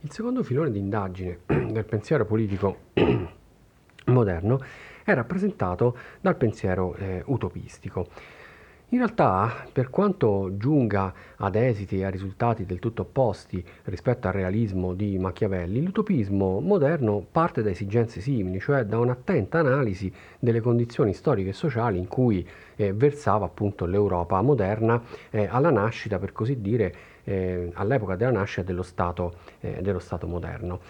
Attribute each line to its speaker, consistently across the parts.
Speaker 1: Il secondo filone di indagine del pensiero politico moderno è rappresentato dal pensiero eh, utopistico. In realtà, per quanto giunga ad esiti e a risultati del tutto opposti rispetto al realismo di Machiavelli, l'utopismo moderno parte da esigenze simili, cioè da un'attenta analisi delle condizioni storiche e sociali in cui eh, versava appunto l'Europa moderna eh, alla nascita, per così dire, eh, all'epoca della nascita dello Stato, eh, dello stato moderno.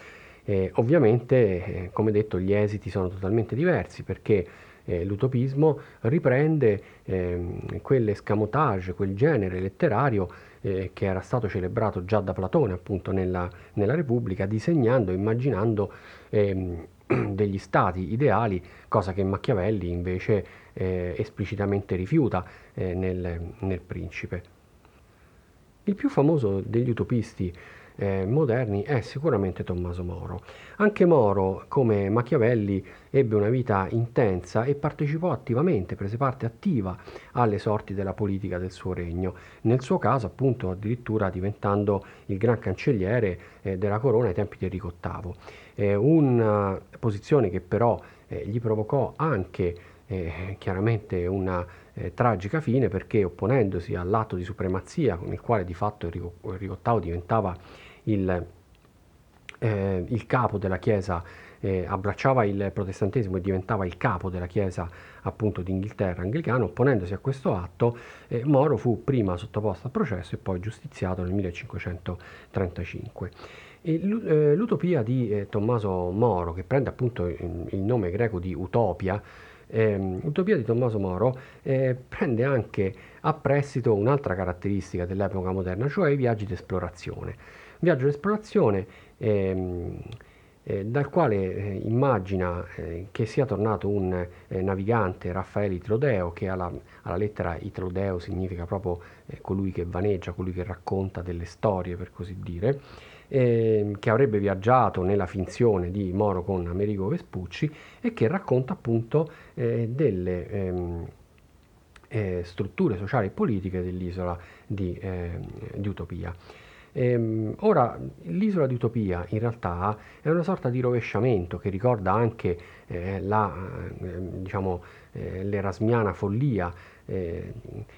Speaker 1: ovviamente, eh, come detto, gli esiti sono totalmente diversi perché eh, l'utopismo riprende eh, quell'escamotage, quel genere letterario eh, che era stato celebrato già da Platone appunto nella, nella Repubblica, disegnando, immaginando ehm, degli stati ideali, cosa che Machiavelli invece eh, esplicitamente rifiuta eh, nel, nel Principe. Il più famoso degli utopisti eh, moderni è sicuramente Tommaso Moro. Anche Moro, come Machiavelli, ebbe una vita intensa e partecipò attivamente, prese parte attiva alle sorti della politica del suo regno. Nel suo caso, appunto, addirittura diventando il gran cancelliere eh, della corona ai tempi di Enrico VIII. Eh, una posizione che però eh, gli provocò anche eh, chiaramente una eh, tragica fine perché opponendosi all'atto di supremazia con il quale di fatto Enrico, Enrico VIII diventava il, eh, il capo della Chiesa eh, abbracciava il protestantesimo e diventava il capo della Chiesa appunto d'Inghilterra anglicano, opponendosi a questo atto, eh, Moro fu prima sottoposto a processo e poi giustiziato nel 1535. E eh, l'utopia di eh, Tommaso Moro, che prende appunto il nome greco di Utopia, eh, Utopia di Tommaso Moro eh, prende anche a prestito un'altra caratteristica dell'epoca moderna, cioè i viaggi di esplorazione viaggio d'esplorazione ehm, eh, dal quale eh, immagina eh, che sia tornato un eh, navigante Raffaele Itlodeo, che alla, alla lettera Itlodeo significa proprio eh, colui che vaneggia, colui che racconta delle storie, per così dire, ehm, che avrebbe viaggiato nella finzione di Moro con Amerigo Vespucci e che racconta appunto eh, delle ehm, strutture sociali e politiche dell'isola di, ehm, di Utopia. Ehm, ora, l'isola di Utopia in realtà è una sorta di rovesciamento che ricorda anche eh, la, eh, diciamo, eh, l'erasmiana follia eh,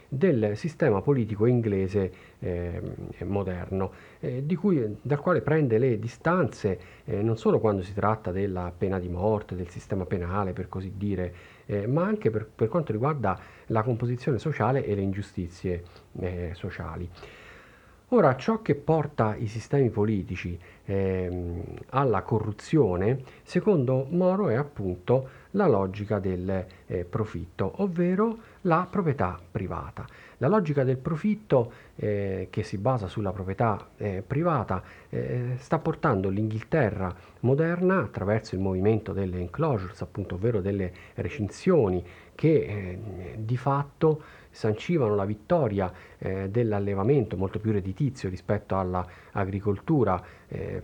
Speaker 1: del sistema politico inglese eh, moderno, eh, cui, dal quale prende le distanze eh, non solo quando si tratta della pena di morte, del sistema penale per così dire, eh, ma anche per, per, quanto riguarda la composizione sociale e le ingiustizie eh, sociali. Ora, ciò che porta i sistemi politici ehm, alla corruzione, secondo Moro, è appunto la logica del eh, profitto, ovvero la proprietà privata. La logica del profitto, eh, che si basa sulla proprietà eh, privata, eh, sta portando l'Inghilterra moderna, attraverso il movimento delle enclosures, appunto, ovvero delle recinzioni, che eh, di fatto sancivano la vittoria eh, dell'allevamento molto più redditizio rispetto all'agricoltura eh,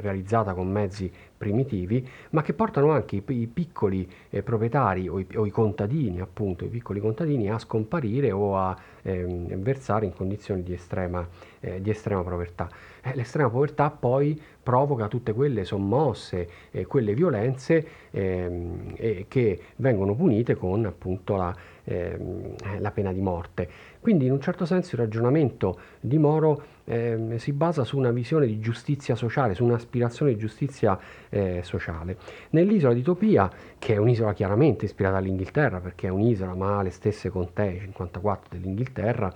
Speaker 1: realizzata con mezzi primitivi, ma che portano anche i, i piccoli eh, proprietari o i, o i, contadini, appunto, i piccoli contadini a scomparire o a ehm, versare in condizioni di estrema, eh, di estrema povertà. Eh, l'estrema povertà poi provoca tutte quelle sommosse, quelle violenze ehm, che vengono punite con appunto la, ehm, la pena di morte. Quindi in un certo senso il ragionamento di Moro eh, si basa su una visione di giustizia sociale, su un'aspirazione di giustizia eh, sociale. Nell'isola di Topia, che è un'isola chiaramente ispirata all'Inghilterra, perché è un'isola ma ha le stesse contee 54 dell'Inghilterra,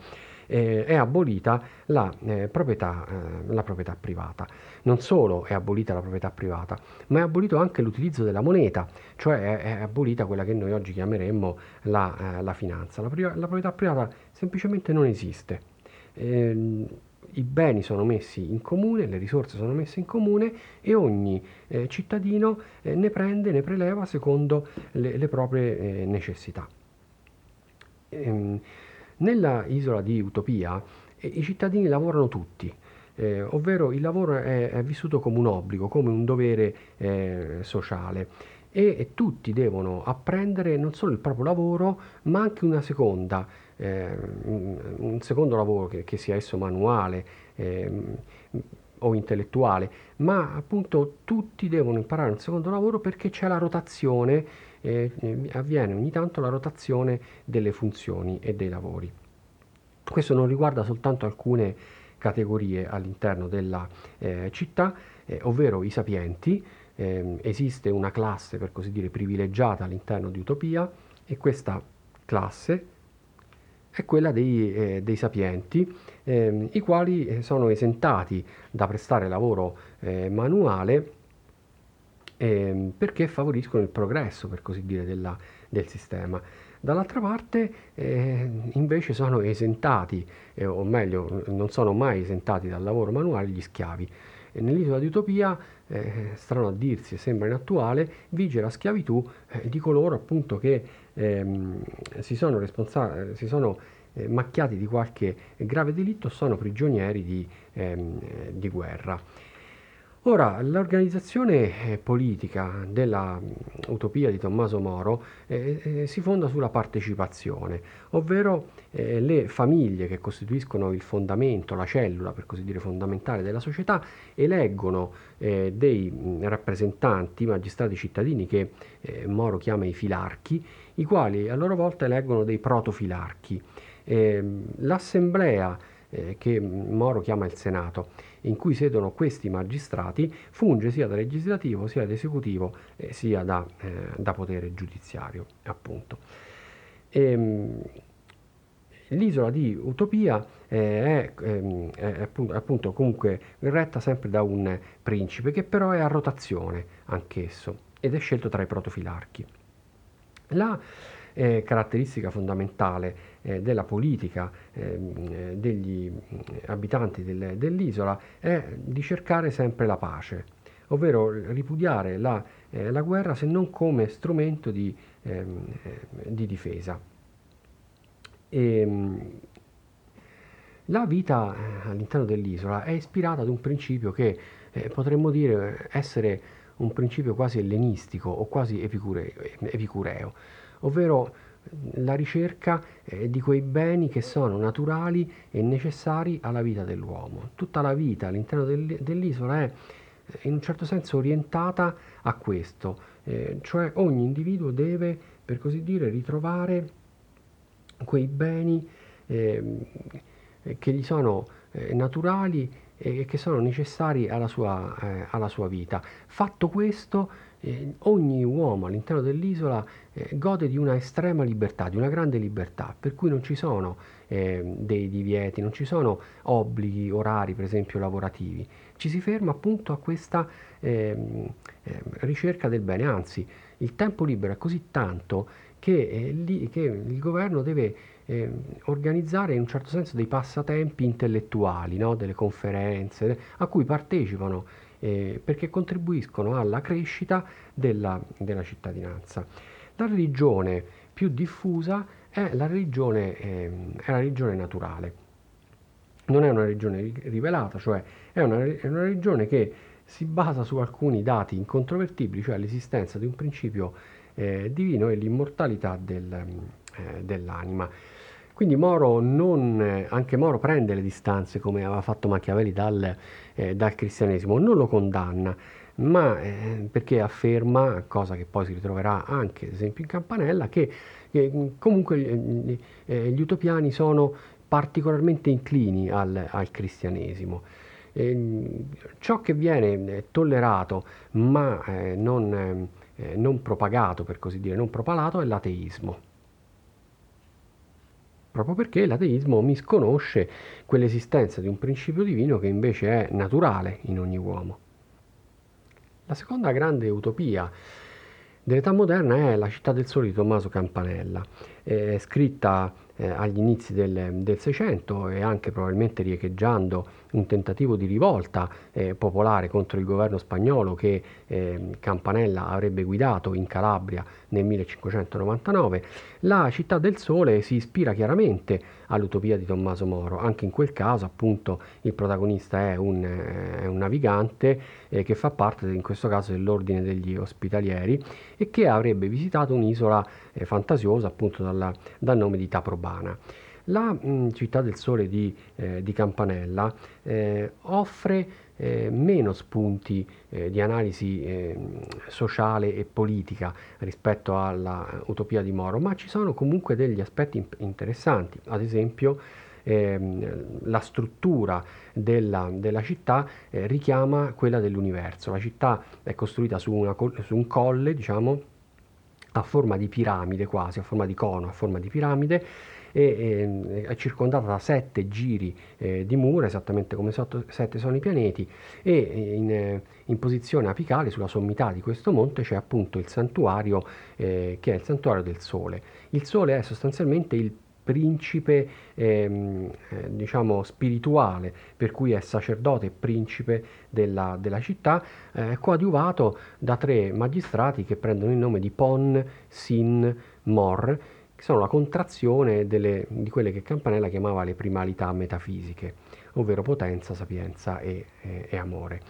Speaker 1: eh, è abolita la, eh, proprietà, eh, la, proprietà, privata. Non solo è abolita la proprietà privata, ma è abolito anche l'utilizzo della moneta, cioè è, è abolita quella che noi oggi chiameremmo la, eh, la finanza. La, la, proprietà privata semplicemente non esiste. Ehm, i beni sono messi in comune, le risorse sono messe in comune e ogni eh, cittadino eh, ne prende, ne preleva secondo le, le proprie necessità. Ehm, nella isola di Utopia eh, i cittadini lavorano tutti, eh, ovvero il lavoro è, è, vissuto come un obbligo, come un dovere eh, sociale. E, e, tutti devono apprendere non solo il proprio lavoro ma anche una seconda, eh, un secondo lavoro che, che, sia esso manuale, ehm, o intellettuale, ma appunto tutti devono imparare un secondo lavoro perché c'è la rotazione, eh, avviene ogni tanto la rotazione delle funzioni e dei lavori. Questo non riguarda soltanto alcune categorie all'interno della eh, città, eh, ovvero i sapienti, ehm, esiste una classe per così dire privilegiata all'interno di Utopia e questa classe è quella dei, eh, dei sapienti, ehm, i quali eh, sono esentati da prestare lavoro eh, manuale ehm, perché favoriscono il progresso, per così dire, della, del sistema. Dall'altra parte eh, invece sono esentati, eh, o meglio non sono mai esentati dal lavoro manuale gli schiavi. E nell'isola di Utopia, eh, strano a dirsi e sembra inattuale, vige la schiavitù eh, di coloro appunto che ehm, si sono, responsa- si sono eh, macchiati di qualche grave delitto, sono prigionieri di, ehm, di guerra. Ora, l'organizzazione eh, politica dell'utopia mm, di Tommaso Moro eh, eh, si fonda sulla partecipazione, ovvero eh, le famiglie che costituiscono il fondamento, la cellula per così dire fondamentale della società, eleggono eh, dei mm, rappresentanti, magistrati cittadini che Moro chiama i filarchi, i quali a loro volta eleggono dei protofilarchi. Ehm, l'assemblea che Moro chiama il Senato in cui siedono questi magistrati funge sia da legislativo sia da esecutivo eh, sia da, eh, da, potere giudiziario appunto. E, ehm, l'isola di Utopia eh, è, ehm, è, appunto, appunto comunque retta sempre da un principe che però è a rotazione anch'esso ed è scelto tra i protofilarchi. La eh, caratteristica fondamentale eh, della politica ehm, degli abitanti del, dell'isola è di cercare sempre la pace, ovvero ripudiare la, eh, la guerra se non come strumento di, ehm, di difesa. E, ehm, la vita eh, all'interno dell'isola è ispirata ad un principio che eh, potremmo dire essere un principio quasi ellenistico o quasi epicureo, epicureo ovvero la ricerca eh, di quei beni che sono naturali e necessari alla vita dell'uomo. Tutta la vita all'interno del, dell'isola è eh, in un certo senso orientata a questo, eh, cioè ogni individuo deve, per così dire, ritrovare quei beni ehm, che gli sono eh, naturali e che sono necessari alla sua, eh, alla sua vita. Fatto questo, eh, ogni uomo all'interno dell'isola eh, gode di una estrema libertà, di una grande libertà, per cui non ci sono eh, dei divieti, non ci sono obblighi orari, per esempio, lavorativi. Ci si ferma appunto a questa ehm, ehm, ricerca del bene, anzi il tempo libero è così tanto che, eh, li, che il governo deve eh, organizzare in un certo senso dei passatempi intellettuali, no? delle conferenze a cui partecipano eh, perché contribuiscono alla crescita della, della, cittadinanza. La religione più diffusa è la religione, eh, è la religione naturale. Non è una religione rivelata, cioè è una, è una religione che si basa su alcuni dati incontrovertibili, cioè l'esistenza di un principio eh, divino e l'immortalità del, eh, dell'anima. Quindi Moro non, anche Moro prende le distanze, come aveva fatto Machiavelli, dal, eh, dal cristianesimo, non lo condanna, ma eh, perché afferma, cosa che poi si ritroverà anche ad esempio in Campanella, che eh, comunque eh, gli utopiani sono particolarmente inclini al, al cristianesimo. ciò che viene tollerato ma eh, non, eh, non propagato, per così dire, non propalato, è l'ateismo proprio perché l'ateismo misconosce quell'esistenza di un principio divino che invece è naturale in ogni uomo. La seconda grande utopia dell'età moderna è La città del sole di Tommaso Campanella, è scritta eh, agli inizi del Seicento e anche probabilmente riecheggiando un tentativo di rivolta eh, popolare contro il governo spagnolo che eh, Campanella avrebbe guidato in Calabria nel 1599, la città del sole si ispira chiaramente all'utopia di Tommaso Moro. Anche in quel caso, appunto, il protagonista è un, è un navigante eh, che fa parte, in questo caso, dell'ordine degli ospitalieri e che avrebbe visitato un'isola eh, fantasiosa, appunto, dalla, dal nome di Taprobana. La mh, città del sole di, eh, di Campanella eh, offre eh, meno spunti eh, di analisi eh, sociale e politica rispetto alla utopia di Moro, ma ci sono comunque degli aspetti interessanti, ad esempio ehm, la struttura della, della città eh, richiama quella dell'universo, la città è costruita su, una, su un colle, diciamo, a forma di piramide quasi, a forma di cono, a forma di piramide e, e, è circondata da sette giri eh, di mura, esattamente come sotto, sette sono i pianeti, e in, in, posizione apicale sulla sommità di questo monte c'è appunto il santuario eh, che è il santuario del Sole. Il Sole è sostanzialmente il principe ehm, eh, diciamo spirituale per cui è sacerdote e principe della, della città eh, coadiuvato da tre magistrati che prendono il nome di Pon, Sin, Mor che sono la contrazione delle, di quelle che Campanella chiamava le primalità metafisiche, ovvero potenza, sapienza e, e, e amore.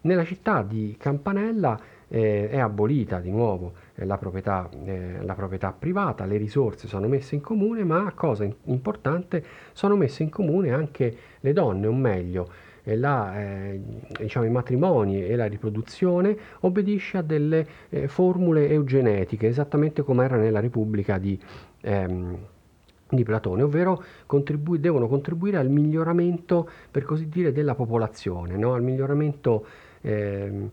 Speaker 1: Nella città di Campanella eh, è abolita di nuovo eh, la, proprietà, eh, la, proprietà, privata, le risorse sono messe in comune, ma cosa in- importante, sono messe in comune anche le donne, o meglio, la, eh, diciamo, i matrimoni e la riproduzione obbedisce a delle eh, formule eugenetiche, esattamente come era nella Repubblica di, ehm, di Platone, ovvero contribu- devono contribuire al miglioramento, per così dire, della popolazione, no? al miglioramento ehm,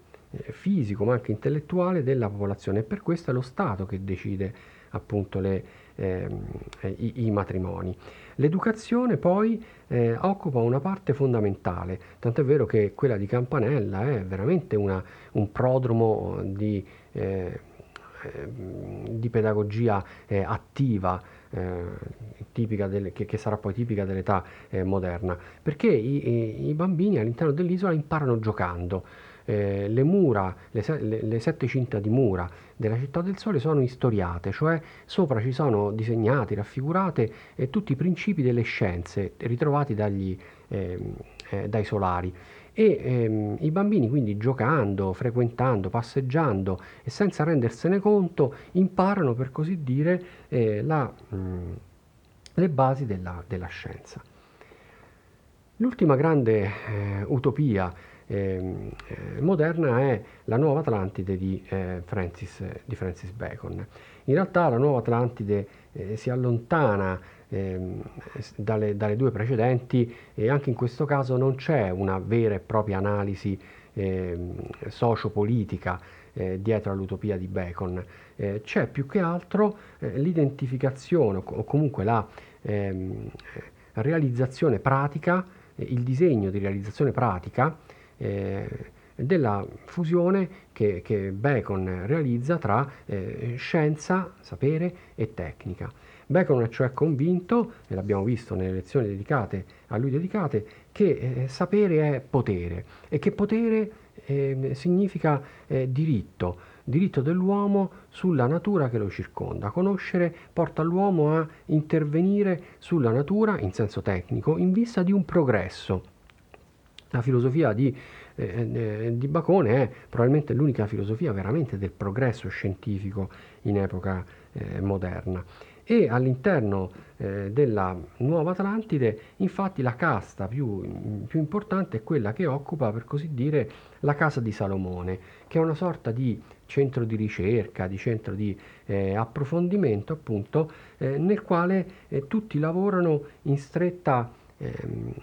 Speaker 1: fisico ma anche intellettuale della popolazione e per questo è lo Stato che decide appunto le, ehm, i, i matrimoni. L'educazione poi eh, occupa una parte fondamentale, tant'è vero che quella di Campanella è veramente una, un prodromo di, eh, ehm, di pedagogia eh, attiva, eh, delle, che, che, sarà poi tipica dell'età eh, moderna, perché i, i bambini all'interno dell'isola imparano giocando. Eh, le mura, le, le, le, sette cinta di mura della Città del Sole sono istoriate, cioè sopra ci sono disegnati, raffigurate eh, tutti i principi delle scienze ritrovati dagli, eh, dai solari. E ehm, i bambini quindi giocando, frequentando, passeggiando e senza rendersene conto imparano per così dire eh, la, mh, mm, le basi della, della, scienza. L'ultima grande eh, utopia Ehm, eh, moderna è la nuova Atlantide di, eh, Francis, di, Francis, Bacon. In realtà la nuova Atlantide eh, si allontana ehm, dalle, dalle, due precedenti e anche in questo caso non c'è una vera e propria analisi ehm, sociopolitica eh, dietro all'utopia di Bacon. Eh, c'è più che altro eh, l'identificazione o comunque la ehm, realizzazione pratica, il disegno di realizzazione pratica eh, della fusione che, che, Bacon realizza tra eh, scienza, sapere e tecnica. Bacon è cioè convinto, e l'abbiamo visto nelle lezioni dedicate a lui dedicate, che eh, sapere è potere e che potere eh, significa diritto, diritto dell'uomo sulla natura che lo circonda. Conoscere porta l'uomo a intervenire sulla natura in senso tecnico in vista di un progresso la filosofia di, eh, eh, di, Bacone è probabilmente l'unica filosofia veramente del progresso scientifico in epoca eh, moderna. E all'interno eh, della nuova Atlantide, infatti, la casta più, più, importante è quella che occupa, per così dire, la casa di Salomone, che è una sorta di centro di ricerca, di centro di eh, approfondimento, appunto, eh, nel quale tutti lavorano in stretta ehm,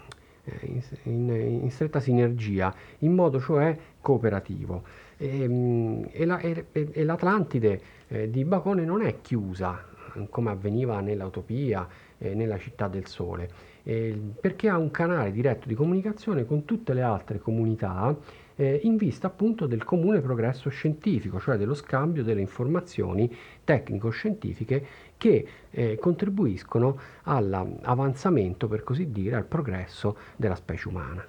Speaker 1: in, in, in, stretta sinergia, in modo cioè cooperativo. E, ehm, e, la, e, e l'Atlantide eh, di Bacone non è chiusa come avveniva nell'Utopia, eh, nella città del sole, eh, perché ha un canale diretto di comunicazione con tutte le altre comunità eh, in vista appunto del comune progresso scientifico, cioè dello scambio delle informazioni tecnico-scientifiche che eh, contribuiscono all'avanzamento, per così dire, al progresso della specie umana.